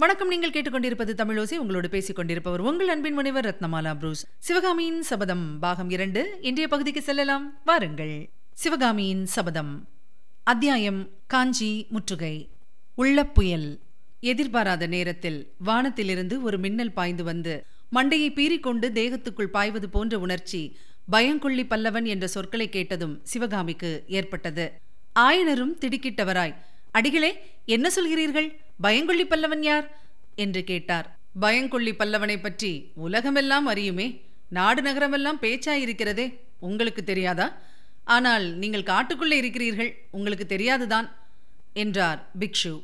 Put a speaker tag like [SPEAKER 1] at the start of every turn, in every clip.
[SPEAKER 1] வணக்கம். நீங்கள் கேட்டுக்கொண்டிருப்பது தமிழோசி. உங்களோடு பேசிக் கொண்டிருப்பவர் உங்கள் அன்பின் முனைவர் ரத்னமாலா புரூஸ். சிவகாமியின் சபதம் பாகம் இரண்டு. இன்றைய பகுதிக்கு செல்லலாம். வாருங்கள். சிவகாமியின் சபதம். அத்தியாயம் காஞ்சி முற்றுகை. உள்ள புயல். எதிர்பாராத நேரத்தில் வானத்திலிருந்து ஒரு மின்னல் பாய்ந்து வந்து மண்டையை பீறிக்கொண்டு தேகத்துக்குள் பாய்வது போன்ற உணர்ச்சி பயங்கொள்ளி பல்லவன் என்ற சொற்களை கேட்டதும் சிவகாமிக்கு ஏற்பட்டது. ஆயனரும் திடுக்கிட்டவராய் அடிகளே என்ன சொல்கிறீர்கள்? பயங்கொள்ளி பல்லவன் யார்? என்று கேட்டார். பயங்கொள்ளி பல்லவனை பற்றி உலகமெல்லாம் அறியுமே நாடு நகரமெல்லாம் பேச்சாயிருக்கிறதே உங்களுக்கு தெரியாதா? ஆனால் நீங்கள் காட்டுக்குள்ளே இருக்கிறீர்கள் உங்களுக்கு தெரியாதுதான் என்றார் பிக்ஷு.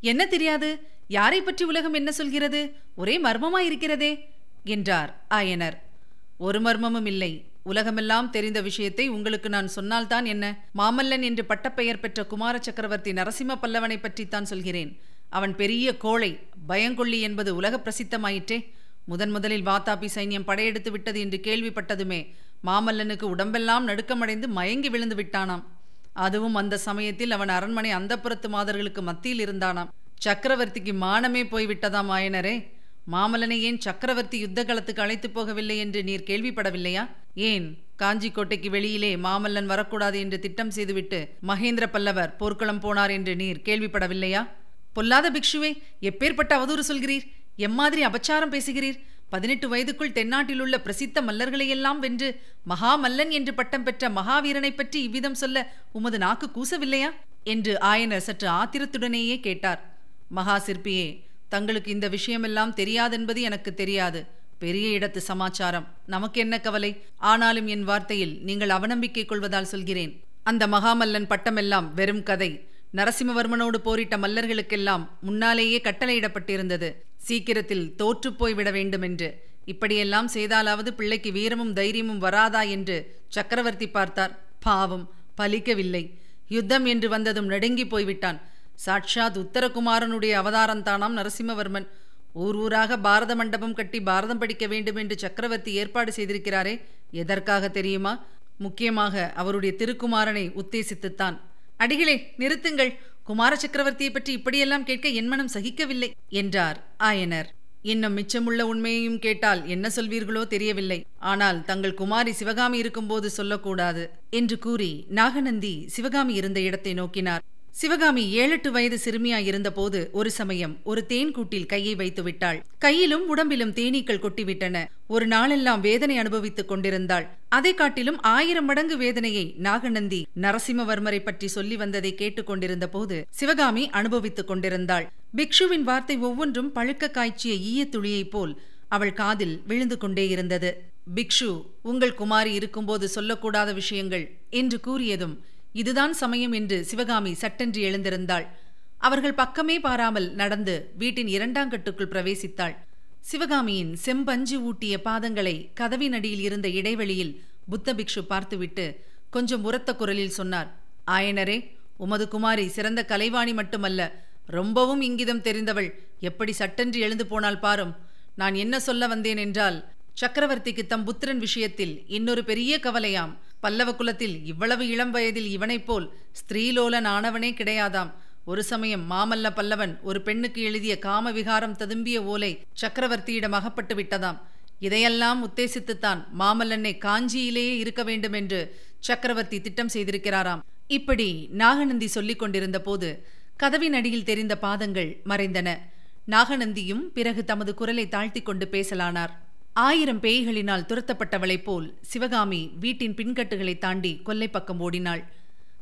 [SPEAKER 1] என்ன தெரியாது? யாரை பற்றி உலகம் என்ன சொல்கிறது? ஒரே மர்மமாயிருக்கிறதே என்றார் ஆயனர். ஒரு மர்மமும் இல்லை உலகமெல்லாம் தெரிந்த விஷயத்தை உங்களுக்கு நான் சொன்னால்தான் என்ன? மாமல்லன் என்று பட்டப்பெயர் பெற்ற குமார சக்கரவர்த்தி நரசிம்ம பல்லவனை பற்றித்தான் சொல்கிறேன். அவன் பெரிய கோழை பயங்கொள்ளி என்பது உலக பிரசித்தமாயிற்றே. முதன் முதலில் வாத்தாபி சைன்யம் படையெடுத்து விட்டது என்று கேள்விப்பட்டதுமே மாமல்லனுக்கு உடம்பெல்லாம் நடுக்கமடைந்து மயங்கி விழுந்து விட்டானாம். அதுவும் அந்த சமயத்தில் அவன் அரண்மனை அந்தப்புறத்து மாதர்களுக்கு மத்தியில் இருந்தானாம். சக்கரவர்த்திக்கு மானமே போய்விட்டதாம் ஆயனரே. மாமல்லனை ஏன் சக்கரவர்த்தி யுத்த களத்துக்கு அழைத்து போகவில்லை என்று நீர் கேள்விப்படவில்லையா? ஏன்? காஞ்சி கோட்டைக்கு வெளியிலே மாமல்லன் வரக்கூடாது என்று திட்டம் செய்துவிட்டு மகேந்திர பல்லவர் போர்க்களம் போனார் என்று நீர் கேள்விப்படவில்லையா? பொல்லாத பிக்ஷுவே எப்பேற்பட்ட அவதூறு சொல்கிறீர்? எம்மாதிரி அபச்சாரம் பேசுகிறீர்? பதினெட்டு வயதுக்குள் தென்னாட்டில் உள்ள பிரசித்த மல்லர்களையெல்லாம் வென்று மகாமல்லன் என்று பட்டம் பெற்ற மகாவீரனை பற்றி இவ்விதம் சொல்ல உமது நாக்கு கூசவில்லையா? என்று ஆயனர் சற்று ஆத்திரத்துடனேயே கேட்டார். மகா சிற்பியே தங்களுக்கு இந்த விஷயமெல்லாம் தெரியாதென்பது எனக்கு தெரியாது. பெரிய இடத்து சமாச்சாரம். நமக்கு என்ன கவலை? ஆனாலும் என் வார்த்தையில் நீங்கள் அவநம்பிக்கை கொள்வதால் சொல்கிறேன். அந்த மகாமல்லன் பட்டமெல்லாம் வெறும் கதை. நரசிம்மவர்மனோடு போரிட்ட மல்லர்களுக்கெல்லாம் முன்னாலேயே கட்டளையிடப்பட்டிருந்தது. சீக்கிரத்தில் தோற்றுப்போய் விட வேண்டுமென்று. இப்படியெல்லாம் செய்தாலாவது பிள்ளைக்கு வீரமும் தைரியமும் வராதா என்று சக்கரவர்த்தி பார்த்தார். பாவம் பலிக்கவில்லை. யுத்தம் என்று வந்ததும் நடுங்கி போய்விட்டான். சாட்சாத் உத்தரகுமாரனுடைய அவதாரந்தானாம் நரசிம்மவர்மன். ஊர் ஊராக பாரத மண்டபம் கட்டி பாரதம் படிக்க வேண்டும் என்று சக்கரவர்த்தி ஏற்பாடு செய்திருக்கிறாரே எதற்காக தெரியுமா? முக்கியமாக அவருடைய திருக்குமாரனை உத்தேசித்துத்தான். அடிகளே நிறுத்துங்கள். குமார சக்கரவர்த்தியை பற்றி இப்படியெல்லாம் கேட்க என் மனம் சகிக்கவில்லை என்றார் ஆயனர். இன்னும் மிச்சமுள்ள உண்மையையும் கேட்டால் என்ன சொல்வீர்களோ தெரியவில்லை. ஆனால் தங்கள் குமாரி சிவகாமி இருக்கும்போது சொல்லக்கூடாது என்று கூறி நாகநந்தி சிவகாமி இருந்த இடத்தை நோக்கினார். சிவகாமி ஏழெட்டு வயது சிறுமியாய் இருந்தபோது ஒரு சமயம் ஒரு தேன் கூட்டில் கையை வைத்து விட்டாள். கையிலும் உடம்பிலும் தேனீக்கள் கொட்டிவிட்டன. ஒரு நாளெல்லாம் வேதனை அனுபவித்துக் கொண்டிருந்தாள். அதை காட்டிலும் ஆயிரம் மடங்கு வேதனையை நாகநந்தி நரசிம்மவர்மரை பற்றி சொல்லி வந்ததை கேட்டுக்கொண்டிருந்த போது சிவகாமி அனுபவித்துக் கொண்டிருந்தாள். பிக்ஷுவின் வார்த்தை ஒவ்வொன்றும் பழுக்க காய்ச்சிய ஈய துளியைப் போல் அவள் காதில் விழுந்து கொண்டே இருந்தது. பிக்ஷு உங்கள் குமாரி இருக்கும்போது சொல்லக்கூடாத விஷயங்கள் என்று கூறியதும் இதுதான் சமயம் என்று சிவகாமி சட்டென்று எழுந்திருந்தாள். அவர்கள் பக்கமே பாராமல் நடந்து வீட்டின் இரண்டாங்கட்டுக்குள் பிரவேசித்தாள். சிவகாமியின் செம்பஞ்சு ஊட்டிய பாதங்களை கதவின் அடியில் இருந்த இடைவெளியில் புத்த பிக்ஷு பார்த்துவிட்டு கொஞ்சம் உரத்த குரலில் சொன்னார் ஆயனரே உமது குமாரி சிறந்த கலைவாணி மட்டுமல்ல ரொம்பவும் இங்கிதம் தெரிந்தவள். எப்படி சட்டென்று எழுந்து போனால் பாரும்? நான் என்ன சொல்ல வந்தேன் என்றால் சக்கரவர்த்திக்கு தம் புத்திரன் விஷயத்தில் இன்னொரு பெரிய கவலையாம். பல்லவ குலத்தில் இவ்வளவு இளம் வயதில் இவனைப் போல் ஸ்திரீலோலன் ஆனவனே கிடையாதாம். ஒரு சமயம் மாமல்ல பல்லவன் ஒரு பெண்ணுக்கு எழுதிய காம விகாரம் ததும்பிய ஓலை சக்கரவர்த்தியிடம் அகப்பட்டு விட்டதாம். இதையெல்லாம் உத்தேசித்துத்தான் மாமல்லனை காஞ்சியிலேயே இருக்க வேண்டும் என்று சக்கரவர்த்தி திட்டம் செய்திருக்கிறாராம். இப்படி நாகநந்தி சொல்லிக் கொண்டிருந்த போது கதவின் அடியில் தெரிந்த பாதங்கள் மறைந்தன. நாகநந்தியும் பிறகு தமது குரலை தாழ்த்திக் கொண்டு பேசலானார். ஆயிரம் பேய்களினால் துரத்தப்பட்டவளைப் போல் சிவகாமி வீட்டின் பின்கட்டுகளை தாண்டி கொல்லை பக்கம் ஓடினாள்.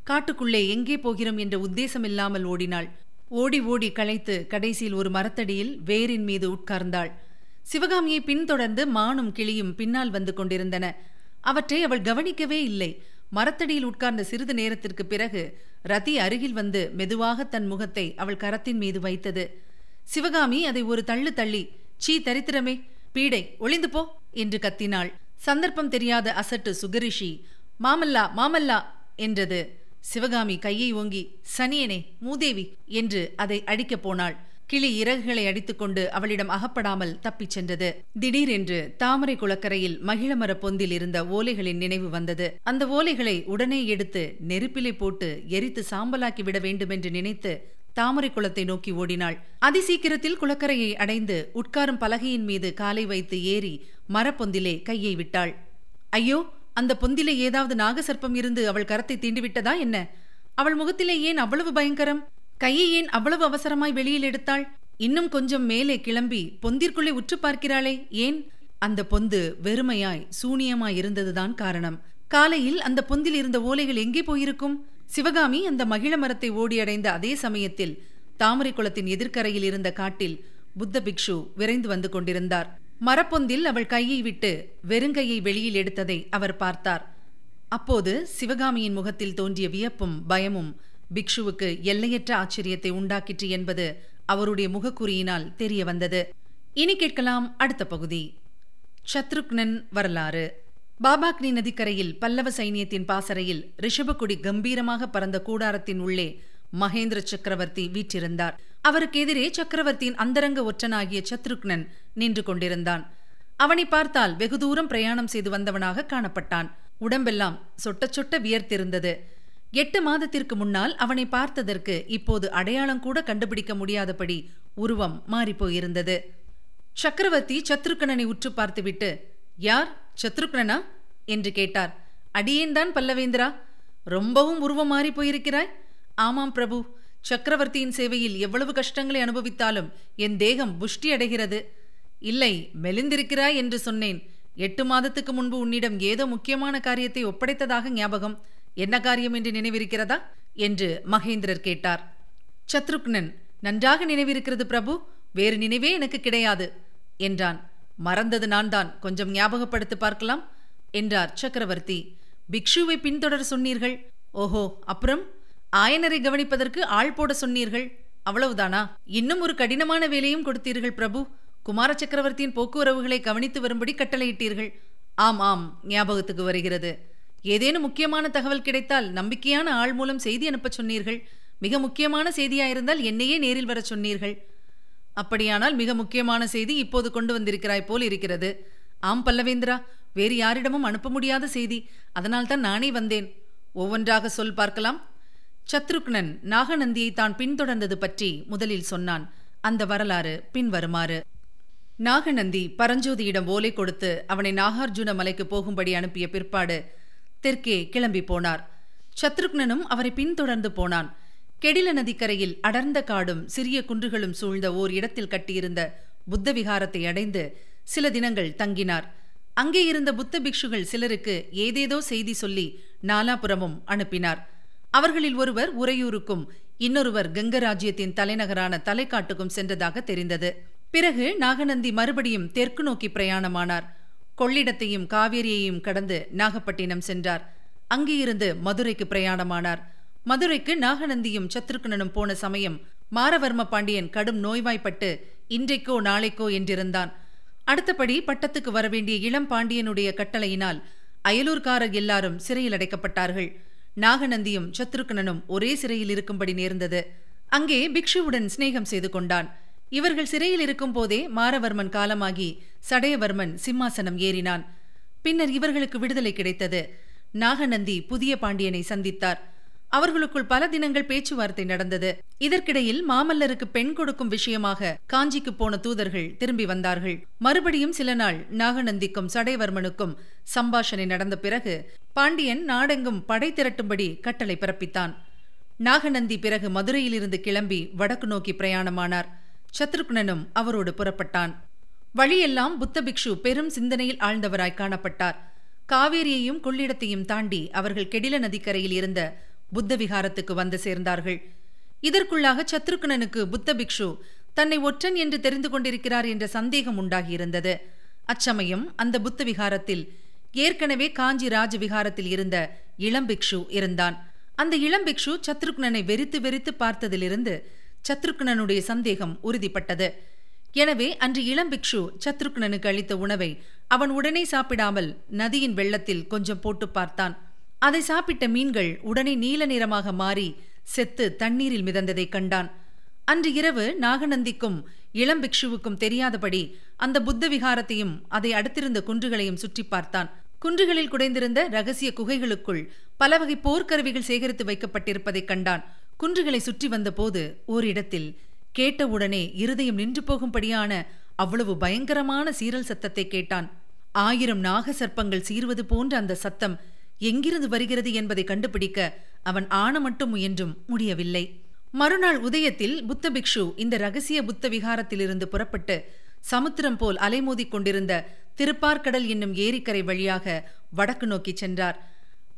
[SPEAKER 1] காட்டுக்குள்ளே எங்கே போகிறோம் என்ற உத்தேசமில்லாமல் ஓடினாள். ஓடி ஓடி களைத்து கடைசியில் ஒரு மரத்தடியில் வேரின் மீது உட்கார்ந்தாள். சிவகாமியை பின்தொடர்ந்து மானும் கிளியும் பின்னால் வந்து கொண்டிருந்தன. அவற்றை அவள் கவனிக்கவே இல்லை. மரத்தடியில் உட்கார்ந்த சிறிது நேரத்திற்கு பிறகு ரதி அருகில் வந்து மெதுவாக தன் முகத்தை அவள் கரத்தின் மீது வைத்தது. சிவகாமி அதை ஒரு தள்ளு தள்ளி சீ தரித்திரமே! பீடை ஒளிந்து போ என்று கத்தினாள். சந்தர்ப்பம் தெரியாத அசட்டு சுகரிஷி மாமல்லா மாமல்லா என்றது. சிவகாமி கையை ஓங்கி சனியனே மூதேவி என்று அதை அடிக்கப் போனாள். கிளி இறகுகளை அடித்துக்கொண்டு அவளிடம் அகப்படாமல் தப்பிச் சென்றது. திடீரென்று தாமரை குளக்கரையில் மகிழமர பொந்தில் இருந்த ஓலைகளின் நினைவு வந்தது. அந்த ஓலைகளை உடனே எடுத்து நெருப்பிலை போட்டு எரித்து சாம்பலாக்கி விட வேண்டுமென்று நினைத்து தாமரை குளத்தை நோக்கி ஓடினாள். அதிசீக்கிரத்தில் குளக்கரையை அடைந்து உட்காரும் பலகையின் மீது காலை வைத்து ஏறி மரப்பொந்திலே கையை விட்டாள். ஐயோ அந்த பொந்திலே ஏதாவது நாகசர்ப்பம் இருந்து அவள் கரத்தை தீண்டிவிட்டதா என்ன? அவள் முகத்திலே ஏன் அவ்வளவு பயங்கரம்? கையை ஏன் அவ்வளவு அவசரமாய் வெளியில் எடுத்தாள்? இன்னும் கொஞ்சம் மேலே கிளம்பி பொந்திற்குள்ளே உற்று பார்க்கிறாளே ஏன்? அந்த பொந்து வெறுமையாய் சூனியமாய் இருந்ததுதான் காரணம். காலையில் அந்த பொந்தில் இருந்த ஓலைகள் எங்கே போயிருக்கும்? சிவகாமி அந்த மகிழ மரத்தை ஓடியடைந்த அதே சமயத்தில் தாமரை குளத்தின் எதிர்க்கரையில் இருந்த காட்டில் புத்த பிக்ஷு விரைந்து வந்து கொண்டிருந்தார். மரப்பொந்தில் அவள் கையை விட்டு வெறுங்கையை வெளியில் எடுத்ததை அவர் பார்த்தார். அப்போது சிவகாமியின் முகத்தில் தோன்றிய வியப்பும் பயமும் பிக்ஷுவுக்கு எல்லையற்ற ஆச்சரியத்தை உண்டாக்கிற்று என்பது அவருடைய முகக்குறியினால் தெரிய வந்தது. இனி கேட்கலாம் அடுத்த பகுதி. சத்ருக்னன் வரலாறு. பாபாக்னி நதிக்கரையில் பல்லவ சைனியத்தின் பாசறையில் ரிஷபக்குடி கம்பீரமாக பறந்த கூடாரத்தின் உள்ளே மகேந்திர சக்கரவர்த்தி வீற்றிருந்தார். அவருக்கு எதிரே சக்கரவர்த்தியின் அந்தரங்க ஒற்றனாகிய சத்ருக்னன் நின்று கொண்டிருந்தான். அவனை பார்த்தால் வெகு தூரம் பிரயாணம் செய்து வந்தவனாக காணப்பட்டான். உடம்பெல்லாம் சொட்ட சொட்ட வியர்த்திருந்தது. எட்டு மாதத்திற்கு முன்னால் அவனை பார்த்ததற்கு இப்போது அடையாளம் கூட கண்டுபிடிக்க முடியாதபடி உருவம் மாறிப்போயிருந்தது. சக்கரவர்த்தி சத்ருக்கணனை உற்று பார்த்துவிட்டு யார்? சத்ருக்னனா? என்று கேட்டார். அடியேன்தான் பல்லவேந்திரா? ரொம்பவும் உருவம் மாறி போயிருக்கிறாய்? ஆமாம் பிரபு. சக்கரவர்த்தியின் சேவையில் எவ்வளவு கஷ்டங்களை அனுபவித்தாலும் என் தேகம் புஷ்டி அடைகிறது. இல்லை மெலிந்திருக்கிறாய் என்று சொன்னேன். எட்டு மாதத்துக்கு முன்பு உன்னிடம் ஏதோ முக்கியமான காரியத்தை ஒப்படைத்ததாக ஞாபகம். என்ன காரியம் என்று நினைவிருக்கிறதா? என்று மகேந்திரர் கேட்டார். சத்ருக்னன் நன்றாக நினைவிருக்கிறது பிரபு. வேறு நினைவே எனக்கு கிடையாது என்றான். மறந்தது நான் தான் கொஞ்சம் ஞாபகப்படுத்தி பார்க்கலாம். என்றார் சக்கரவர்த்தி. பிக்ஷுவை பின்தொடர சொன்னீர்கள். ஓஹோ அப்புறம்? ஆயனரை கவனிப்பதற்கு ஆள் போட சொன்னீர்கள். அவ்வளவுதானா? இன்னும் ஒரு கடினமான வேலையும் கொடுத்தீர்கள் பிரபு. குமார சக்கரவர்த்தியின் போக்குவரவுகளை கவனித்து வரும்படி கட்டளையிட்டீர்கள். ஆம் ஆம் ஞாபகத்துக்கு வருகிறது. ஏதேனும் முக்கியமான தகவல் கிடைத்தால் நம்பிக்கையான ஆள் மூலம் செய்தி அனுப்பச் சொன்னீர்கள். மிக முக்கியமான செய்தியாயிருந்தால் என்னையே நேரில் வரச் சொன்னீர்கள். அப்படியானால் மிக முக்கியமான செய்தி இப்போது கொண்டு வந்திருக்கிறாய் போல் இருக்கிறது. ஆம் பல்லவேந்திரா வேறு யாரிடமும் அனுப்ப முடியாத செய்தி. அதனால்தான் நானே வந்தேன். ஒவ்வொன்றாக சொல் பார்க்கலாம். சத்ருக்னன் நாகநந்தியை தான் பின்தொடர்ந்தது பற்றி முதலில் சொன்னான். அந்த வரலாறு பின்வருமாறு நாகநந்தி பரஞ்சோதியிடம் ஓலை கொடுத்து அவனை நாகார்ஜுன மலைக்கு போகும்படி அனுப்பிய பிற்பாடு தெற்கே கிளம்பி போனார். சத்ருக்னனும் அவரை பின்தொடர்ந்து போனான். கெடில நதிக்கரையில் அடர்ந்த காடும் சிறிய குன்றுகளும் சூழ்ந்த ஓர் இடத்தில் கட்டியிருந்த புத்த விகாரத்தை அடைந்து சில தினங்கள் தங்கினார். அங்கே இருந்த புத்த பிக்ஷுகள் சிலருக்கு ஏதேதோ செய்தி சொல்லி நாலாபுரமும் அனுப்பினார். அவர்களில் ஒருவர் உறையூருக்கும் இன்னொருவர் கங்கராஜ்யத்தின் தலைநகரான தலைக்காட்டுக்கும் சென்றதாக தெரிந்தது. பிறகு நாகநந்தி மறுபடியும் தெற்கு நோக்கி பிரயாணமானார். கொள்ளிடத்தையும் காவேரியையும் கடந்து நாகப்பட்டினம் சென்றார். அங்கே இருந்து மதுரைக்கு பிரயாணமானார். மதுரைக்கு நாகநந்தியும் சத்ருக்னனும் போன சமயம் மாரவர்ம பாண்டியன் கடும் நோய்வாய்ப்பட்டு இன்றைக்கோ நாளைக்கோ என்றிருந்தான். அடுத்தபடி பட்டத்துக்கு வரவேண்டிய இளம் பாண்டியனுடைய கட்டளையினால் அயலூர்காரர் எல்லாரும் சிறையில் அடைக்கப்பட்டார்கள். நாகநந்தியும் சத்ருக்னனும் ஒரே சிறையில் இருக்கும்படி நேர்ந்தது. அங்கே பிக்ஷுவுடன் சிநேகம் செய்து கொண்டான். இவர்கள் சிறையில் இருக்கும் போதே மாரவர்மன் காலமாகி சடையவர்மன் சிம்மாசனம் ஏறினான். பின்னர் இவர்களுக்கு விடுதலை கிடைத்தது. நாகநந்தி புதிய பாண்டியனை சந்தித்தார். அவர்களுக்குள் பல தினங்கள் பேச்சுவார்த்தை நடந்தது. இதற்கிடையில் மாமல்லருக்கு பெண் கொடுக்கும் விஷயமாக காஞ்சிக்கு போன தூதர்கள் திரும்பி வந்தார்கள். மறுபடியும் சில நாள் நாகநந்திக்கும் சடைவர்மனுக்கும் சம்பாஷணை நடந்த பிறகு பாண்டியன் நாடெங்கும் படை திரட்டும்படி கட்டளை பிறப்பித்தான். நாகநந்தி பிறகு மதுரையிலிருந்து கிளம்பி வடக்கு நோக்கி பிரயாணமானார். சத்ருக்னனும் அவரோடு புறப்பட்டான். வழியெல்லாம் புத்த பிக்ஷு பெரும் சிந்தனையில் ஆழ்ந்தவராய் காணப்பட்டார். காவேரியையும் கொள்ளிடத்தையும் தாண்டி அவர்கள் கெடில நதிக்கரையில் இருந்த புத்த விகாரத்துக்கு வந்து சேர்ந்தார்கள். இதற்குள்ளாக சத்ருக்னனுக்கு புத்த பிக்ஷு தன்னை ஒற்றன் என்று தெரிந்து கொண்டிருக்கிறார் என்ற சந்தேகம் உண்டாகியிருந்தது. அச்சமயம் அந்த புத்த விகாரத்தில் ஏற்கனவே காஞ்சி ராஜ விகாரத்தில் இருந்த இளம்பிக்ஷு இருந்தான். அந்த இளம்பிக்ஷு சத்ருக்னனை வெறித்து வெறித்து பார்த்ததிலிருந்து சத்ருக்னனுடைய சந்தேகம் உறுதிப்பட்டது. எனவே அன்று இளம்பிக்ஷு சத்ருக்னனுக்கு அளித்த உணவை அவன் உடனே சாப்பிடாமல் நதியின் வெள்ளத்தில் கொஞ்சம் போட்டு பார்த்தான். அதை சாப்பிட்ட மீன்கள் உடனே நீல நிறமாக மாறி செத்து தண்ணீரில் மிதந்ததைக் கண்டான். அன்று இரவு நாகநந்திக்கும் இளம்பிக்ஷுவுக்கும் தெரியாதபடி அந்த புத்த விகாரத்தையும் அதை அடுத்திருந்த குன்றுகளையும் சுற்றி பார்த்தான். குன்றுகளில் குடைந்திருந்த ரகசிய குகைகளுக்குள் பல வகை போர்க்கருவிகள் சேகரித்து வைக்கப்பட்டிருப்பதைக் கண்டான். குன்றுகளை சுற்றி வந்தபோது ஓரிடத்தில் கேட்டவுடனே இருதயம் நின்று போகும்படியான அவ்வளவு பயங்கரமான சீரல் சத்தத்தை கேட்டான். ஆயிரம் நாக சர்ப்பங்கள் சீர்வது போன்ற அந்த சத்தம் எங்கிருந்து வருகிறது என்பதை கண்டுபிடிக்க அவன் ஆன மட்டும் முயன்றும் முடியவில்லை. மறுநாள் உதயத்தில் புத்த பிக்ஷு இந்த ரகசிய புத்த விகாரத்திலிருந்து புறப்பட்டு சமுத்திரம் போல் அலைமோதிக் கொண்டிருந்த திருப்பார்கடல் என்னும் ஏரிக்கரை வழியாக வடக்கு நோக்கிச் சென்றார்.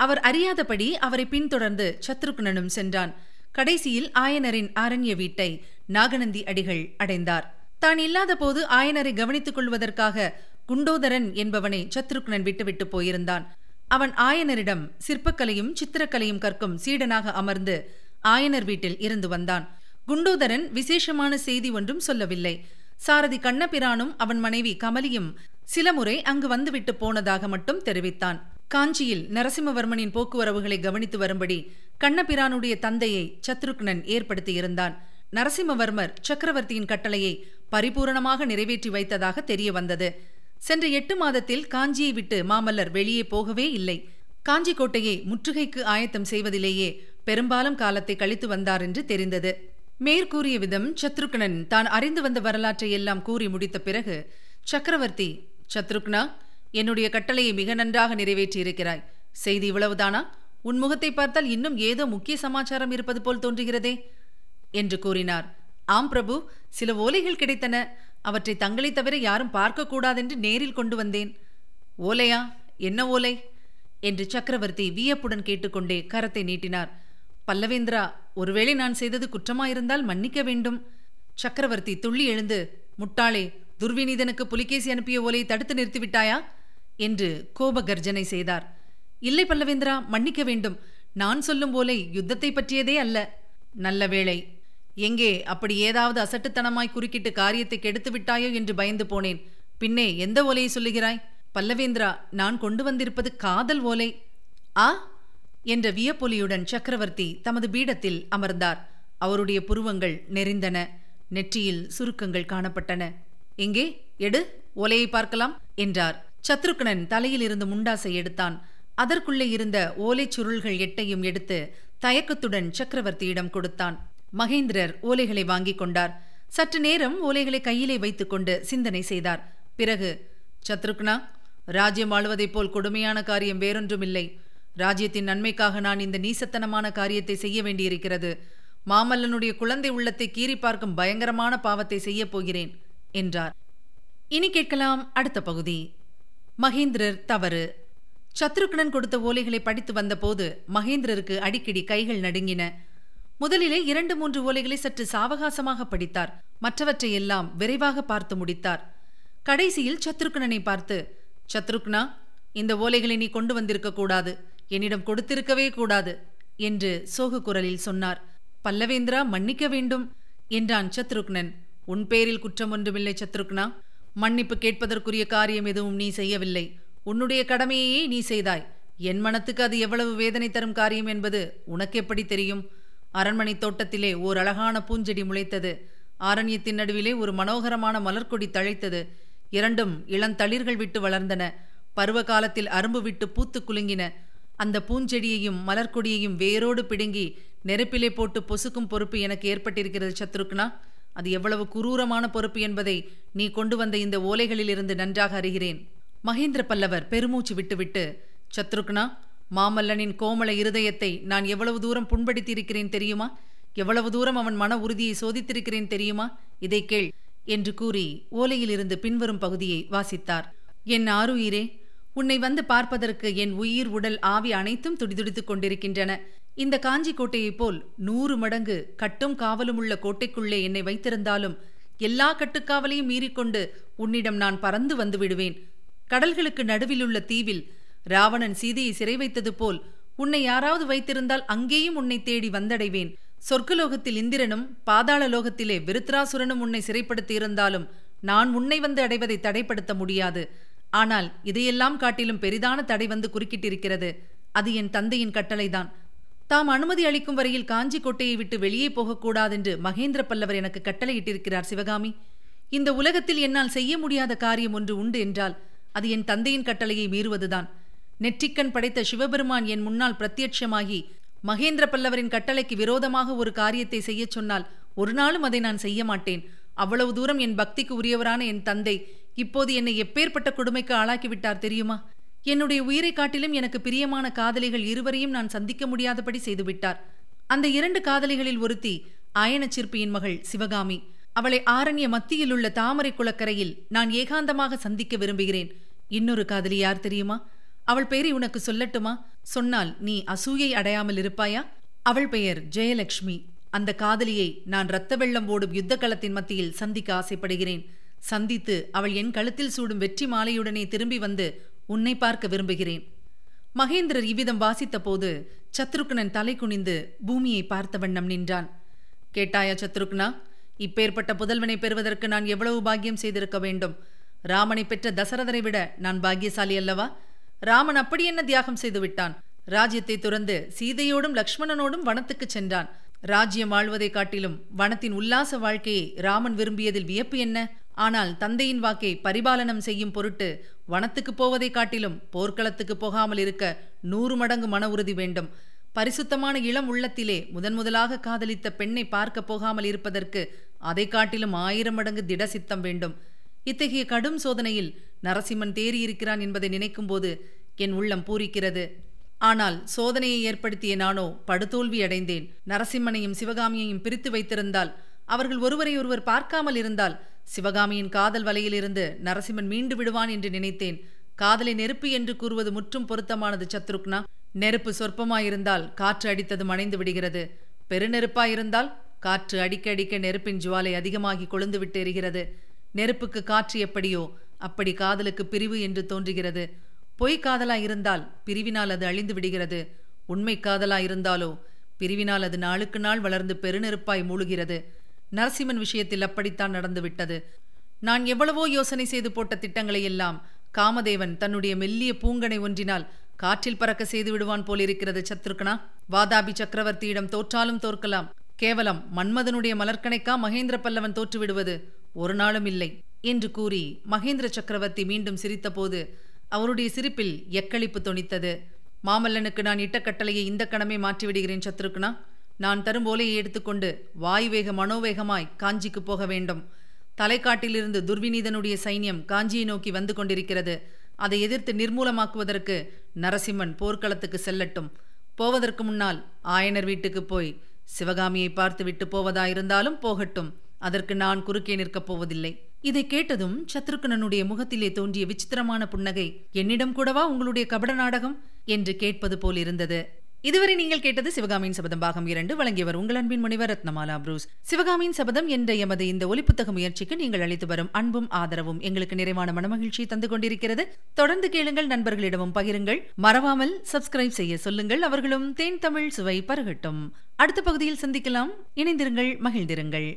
[SPEAKER 1] அவர் அறியாதபடி அவரை பின்தொடர்ந்து சத்ருக்னனும் சென்றான். கடைசியில் ஆயனரின் ஆரண்ய வீட்டை நாகநந்தி அடிகள் அடைந்தார். தான் இல்லாத போது ஆயனரை கவனித்துக் கொள்வதற்காக குண்டோதரன் என்பவனை சத்ருக்னன் விட்டுவிட்டு போயிருந்தான். அவன் ஆயனரிடம் சிற்பக்கலையும் சித்திரக்கலையும் கற்கும் சீடனாக அமர்ந்து ஆயனர் வீட்டில் இருந்து வந்தான். குண்டோதரன் விசேஷமான செய்தி ஒன்றும் சொல்லவில்லை. சாரதி கண்ணபிரானும் அவன் மனைவி கமலியும் சில முறை அங்கு வந்துவிட்டு போனதாக மட்டும் தெரிவித்தான். காஞ்சியில் நரசிம்மவர்மனின் போக்குவரவுகளை கவனித்து வரும்படி கண்ணபிரானுடைய தந்தையை சத்ருக்னன் ஏற்படுத்தியிருந்தான் நரசிம்மவர்மர் சக்கரவர்த்தியின் கட்டளையை பரிபூரணமாக நிறைவேற்றி வைத்ததாக தெரிய வந்தது சென்ற எட்டு மாதத்தில் காஞ்சியை விட்டு மாமல்லர் வெளியே போகவே இல்லை. காஞ்சி கோட்டையை முற்றுகைக்கு ஆயத்தம் செய்வதிலேயே பெரும்பாலும் காலத்தை கழித்து வந்தார் என்று தெரிந்தது. மேற்கூறிய விதம் சத்ருக்னன் தான் அறிந்து வந்த வரலாற்றை எல்லாம் கூறி முடித்த பிறகு சக்கரவர்த்தி சத்ருக்னா என்னுடைய கட்டளையை மிக நன்றாக நிறைவேற்றியிருக்கிறாய். செய்தி இவ்வளவுதானா? உன் முகத்தை பார்த்தால் இன்னும் ஏதோ முக்கிய சமாச்சாரம் இருப்பது போல் தோன்றுகிறதே என்று கூறினார். ஆம் பிரபு சில ஓலைகள் கிடைத்தன. அவற்றை தங்களை தவிர யாரும் பார்க்கக்கூடாதென்று நேரில் கொண்டு வந்தேன். ஓலையா? என்ன ஓலை? என்று சக்கரவர்த்தி வியப்புடன் கேட்டுக்கொண்டே கரத்தை நீட்டினார். பல்லவேந்திரா ஒருவேளை நான் செய்தது குற்றமாயிருந்தால் மன்னிக்க வேண்டும். சக்கரவர்த்தி துள்ளி எழுந்து முட்டாளே துர்விநீதனுக்கு புலிகேசி அனுப்பிய ஓலையை தடுத்து நிறுத்திவிட்டாயா? என்று கோப கர்ஜனை செய்தார். இல்லை பல்லவேந்திரா மன்னிக்க வேண்டும். நான் சொல்லும் ஓலை யுத்தத்தை பற்றியதே அல்ல. நல்ல வேளை எங்கே அப்படி ஏதாவது அசட்டுத்தனமாய் குறுக்கிட்டு காரியத்தை கெடுத்து விட்டாயோ என்று பயந்து போனேன். பின்னே எந்த ஓலையை சொல்லுகிறாய்? பல்லவேந்திரா நான் கொண்டு வந்திருப்பது காதல் ஓலை. ஆ? என்ற வியப்பொலியுடன் சக்கரவர்த்தி தமது பீடத்தில் அமர்ந்தார். அவருடைய புருவங்கள் நெறிந்தன நெற்றியில் சுருக்கங்கள் காணப்பட்டன. எங்கே? எடு ஓலையை பார்க்கலாம் என்றார். சத்ருக்னன் தலையில் இருந்து முண்டாசை எடுத்தான். அதற்குள்ளே இருந்த ஓலைச் சுருள்கள் எட்டையும் எடுத்து தயக்கத்துடன் சக்கரவர்த்தியிடம் கொடுத்தான். மகேந்திரர் ஓலைகளை வாங்கிக் கொண்டார். சற்று நேரம் ஓலைகளை கையிலே வைத்துக்கொண்டு சிந்தனை செய்தார். பிறகு சத்ருக்னா ராஜ்யம் ஆளுவதைப் போல் கொடுமையான காரியம் வேறொன்றுமில்லை. ராஜ்யத்தின் நன்மைக்காக நான் இந்த நீசத்தனமான காரியத்தை செய்ய வேண்டியிருக்கிறது. மாமல்லனுடைய குழந்தை உள்ளத்தை கீறி பார்க்கும் பயங்கரமான பாவத்தை செய்யப் போகிறேன் என்றார். இனி கேட்கலாம் அடுத்த பகுதி. மகேந்திரர் தவறு. சத்ருக்னன் கொடுத்த ஓலைகளை படித்து வந்தபோது மகேந்திரருக்கு அடிக்கடி கைகள் நடுங்கின. முதலிலே இரண்டு மூன்று ஓலைகளை சற்று சாவகாசமாக படித்தார். மற்றவற்றை எல்லாம் விரைவாக பார்த்து முடித்தார். கடைசியில் சத்ருக்னனை பார்த்து சத்ருக்னா இந்த ஓலைகளை நீ கொண்டு வந்திருக்க கூடாது. என்னிடம் கொடுத்திருக்கவே கூடாது என்று சோக குரலில் சொன்னார். பல்லவேந்திரா மன்னிக்க வேண்டும் என்றான் சத்ருக்னன். உன் பேரில் குற்றம் ஒன்றுமில்லை சத்ருக்னா. மன்னிப்பு கேட்பதற்குரிய காரியம் எதுவும் நீ செய்யவில்லை. உன்னுடைய கடமையையே நீ செய்தாய். என் மனத்துக்கு அது எவ்வளவு வேதனை தரும் காரியம் என்பது உனக்கு எப்படி தெரியும்? அரண்மனை தோட்டத்திலே ஓர் அழகான பூஞ்செடி முளைத்தது. ஆரண்யத்தின் நடுவிலே ஒரு மனோகரமான மலர்கொடி தழைத்தது. இரண்டும் இளந்தளிர்கள் விட்டு வளர்ந்தன. பருவ காலத்தில் அரும்பு விட்டு பூத்து குலுங்கின. அந்த பூஞ்செடியையும் மலர்கொடியையும் வேரோடு பிடுங்கி நெருப்பிலே போட்டு பொசுக்கும் பொறுப்பு எனக்கு ஏற்பட்டிருக்கிறது சத்ருக்னா. அது எவ்வளவு குரூரமான பொறுப்பு என்பதை நீ கொண்டு வந்த இந்த ஓலைகளிலிருந்து நன்றாக அறிகிறேன். மகேந்திர பல்லவர் பெருமூச்சு விட்டுவிட்டு சத்ருக்னா மாமல்லனின் கோமள இருதயத்தை நான் எவ்வளவு தூரம் புண்படுத்தியிருக்கிறேன் தெரியுமா? எவ்வளவு தூரம் அவன் மன உறுதியை சோதித்திருக்கிறேன் தெரியுமா? இதை கேள் என்று கூறி ஓலையிலிருந்து பின்வரும் பகுதியை வாசித்தார். என் ஆருயிரே உன்னை வந்து பார்ப்பதற்கு என் உயிர் உடல் ஆவி அனைத்தும் துடிதுடித்துக் கொண்டிருக்கின்றன. இந்த காஞ்சி கோட்டையைப் போல் நூறு மடங்கு கட்டும் காவலும் உள்ள கோட்டைக்குள்ளே என்னை வைத்திருந்தாலும் எல்லா கட்டுக்காவலையும் மீறிக்கொண்டு உன்னிடம் நான் பறந்து வந்து விடுவேன். கடல்களுக்கு நடுவிலுள்ள தீவில் ராவணன் சீதையை சிறை வைத்தது போல் உன்னை யாராவது வைத்திருந்தால் அங்கேயும் உன்னை தேடி வந்தடைவேன். சொர்க்கலோகத்தில் இந்திரனும் பாதாள லோகத்திலே விருத்ராசுரனும் உன்னை சிறைப்படுத்தி இருந்தாலும் நான் உன்னை வந்து அடைவதை தடைப்படுத்த முடியாது. ஆனால் இதையெல்லாம் காட்டிலும் பெரிதான தடை வந்து குறுக்கிட்டிருக்கிறது. அது என் தந்தையின் கட்டளைதான். தாம் அனுமதி அளிக்கும் வரையில் காஞ்சி கோட்டையை விட்டு வெளியே போகக்கூடாதென்று மகேந்திர பல்லவர் எனக்கு கட்டளையிட்டிருக்கிறார் சிவகாமி. இந்த உலகத்தில் என்னால் செய்ய முடியாத காரியம் ஒன்று உண்டு என்றால் அது என் தந்தையின் கட்டளையை மீறுவதுதான். நெற்றிக்கண் படைத்த சிவபெருமான் என் முன்னால் பிரத்யட்சமாகி மகேந்திர பல்லவரின் கட்டளைக்கு விரோதமாக ஒரு காரியத்தை செய்யச் சொன்னால் ஒரு நாளும் அதை நான் செய்ய மாட்டேன். அவ்வளவு தூரம் என் பக்திக்கு உரியவரான என் தந்தை இப்போது என்னை எப்பேற்பட்ட கொடுமைக்கு ஆளாக்கிவிட்டார் தெரியுமா? என்னுடைய உயிரை காட்டிலும் எனக்கு பிரியமான காதலிகள் இருவரையும் நான் சந்திக்க முடியாதபடி செய்துவிட்டார் அந்த இரண்டு காதலிகளில் ஒருத்தி அயனச்சிற்பியின் மகள் சிவகாமி. அவளை ஆரண்ய மத்தியில் உள்ள தாமரை குளக்கரையில் நான் ஏகாந்தமாக சந்திக்க விரும்புகிறேன். இன்னொரு காதலி யார் தெரியுமா? அவள் பெயரை உனக்கு சொல்லட்டுமா? சொன்னால் நீ அசூயை அடையாமல் இருப்பாயா? அவள் பெயர் ஜெயலட்சுமி அந்த காதலியை நான் இரத்த வெள்ளம் ஓடும் யுத்த களத்தின் மத்தியில் சந்திக்க ஆசைப்படுகிறேன். சந்தித்து அவள் என் கழுத்தில் சூடும் வெற்றி மாலையுடனே திரும்பி வந்து உன்னை பார்க்க விரும்புகிறேன். மகேந்திரர் இவ்விதம் வாசித்த போது சத்ருக்னன் தலை குனிந்து பூமியை பார்த்த வண்ணம் நின்றான். கேட்டாயா சத்ருக்னா இப்பேற்பட்ட புதல்வனை பெறுவதற்கு நான் எவ்வளவு பாக்கியம் செய்திருக்க வேண்டும்? ராமனை பெற்ற தசரதரை விட நான் பாக்கியசாலி அல்லவா? ராமன் அப்படி என்ன தியாகம் செய்து விட்டான்? ராஜ்யத்தை துறந்து சீதையோடும் லக்ஷ்மணனோடும் வனத்துக்கு சென்றான். ராஜ்யம் வாழ்வதை காட்டிலும் வனத்தின் உல்லாச வாழ்க்கையை ராமன் விரும்பியதில் வியப்பு என்ன? ஆனால் தந்தையின் வாக்கை பரிபாலனம் செய்யும் பொருட்டு வனத்துக்கு போவதை காட்டிலும் போர்க்களத்துக்கு போகாமல் இருக்க நூறு மடங்கு மன உறுதி வேண்டும். பரிசுத்தமான இளம் உள்ளத்திலே முதன் முதலாக காதலித்த பெண்ணை பார்க்க போகாமல் இருப்பதற்கு அதை காட்டிலும் ஆயிரம் மடங்கு திட சித்தம் வேண்டும். இத்தகைய கடும் சோதனையில் நரசிம்மன் தேறியிருக்கிறான் என்பதை நினைக்கும்போது என் உள்ளம் பூரிக்கிறது. ஆனால் சோதனையை ஏற்படுத்திய நானோ படுதோல்வி அடைந்தேன். நரசிம்மனையும் சிவகாமியையும் பிரித்து வைத்திருந்தால் அவர்கள் ஒருவரை ஒருவர் பார்க்காமல் இருந்தால் சிவகாமியின் காதல் வலையிலிருந்து நரசிம்மன் மீண்டு விடுவான் என்று நினைத்தேன். காதலை நெருப்பு என்று கூறுவது முற்றும் பொருத்தமானது சத்ருக்னா. நெருப்பு சொற்பமாயிருந்தால் காற்று அடித்தது மணைந்து விடுகிறது. பெருநெருப்பாயிருந்தால் காற்று அடிக்க அடிக்க நெருப்பின் ஜுவாலை அதிகமாகி கொழுந்து விட்டு எரிகிறது நெருப்புக்கு காற்று எப்படியோ அப்படி காதலுக்கு பிரிவு என்று தோன்றுகிறது. பொய் காதலா இருந்தால் பிரிவினால் அது அழிந்து விடுகிறது. உண்மை காதலா இருந்தாலோ பிரிவினால் அது நாளுக்கு நாள் வளர்ந்து பெருநெருப்பாய் மூழ்கிறது. நரசிம்மன் விஷயத்தில் அப்படித்தான் நடந்துவிட்டது. நான் எவ்வளவோ யோசனை செய்து போட்ட திட்டங்களை எல்லாம் காமதேவன் தன்னுடைய மெல்லிய பூங்கனை ஒன்றினால் காற்றில் பறக்க செய்து விடுவான் போலிருக்கிறது சத்ருக்கனா வாதாபி சக்கரவர்த்தியிடம் தோற்றாலும் தோற்கலாம். கேவலம் மன்மதனுடைய மலர்கணைக்கா மகேந்திர பல்லவன் தோற்றுவிடுவது ஒரு நாளும் இல்லை. என்று கூறி மகேந்திர சக்கரவர்த்தி மீண்டும் சிரித்தபோது அவருடைய சிரிப்பில் எக்களிப்பு தொனித்தது. மாமல்லனுக்கு நான் இட்ட கட்டளையை இந்த கணமே மாற்றிவிடுகிறேன் சத்ருக்னா. நான் தரும் ஓலையை எடுத்துக்கொண்டு வாயுவேக மனோவேகமாய் காஞ்சிக்கு போக வேண்டும். தலைக்காட்டிலிருந்து துர்விநீதனுடைய சைன்யம் காஞ்சியை நோக்கி வந்து கொண்டிருக்கிறது. அதை எதிர்த்து நிர்மூலமாக்குவதற்கு நரசிம்மன் போர்க்களத்துக்கு செல்லட்டும். போவதற்கு முன்னால் ஆயனர் வீட்டுக்கு போய் சிவகாமியை பார்த்துவிட்டு போவதாயிருந்தாலும் போகட்டும். அதற்கு நான் குறுக்கே நிற்கப் போவதில்லை. இதை கேட்டதும் சத்ருக்கனனுடைய முகத்திலே தோன்றிய விசித்திரமான புன்னகை என்னிடம் கூடவா உங்களுடைய கபட நாடகம்? என்று கேட்பது போல் இருந்தது. இதுவரை நீங்கள் கேட்டது சிவகாமியின் சபதம் பாகம் இரண்டு. வழங்கியவர் உங்கள் அன்பின் முனைவர் ரத்னமாலா புரூஸ். சிவகாமியின் சபதம் என்ற எமது இந்த ஒலிப்புத்தக முயற்சிக்கு நீங்கள் அளித்து வரும் அன்பும் ஆதரவும் எங்களுக்கு நிறைவான மனமகிழ்ச்சி தந்து கொண்டிருக்கிறது. தொடர்ந்து கேளுங்கள் நண்பர்களிடமும் பகிருங்கள். மறவாமல் சப்ஸ்கிரைப் செய்ய சொல்லுங்கள். அவர்களும் தேன் தமிழ் சுவை பருகட்டும். அடுத்த பகுதியில் சந்திக்கலாம். இணைந்திருங்கள் மகிழ்ந்திருங்கள்.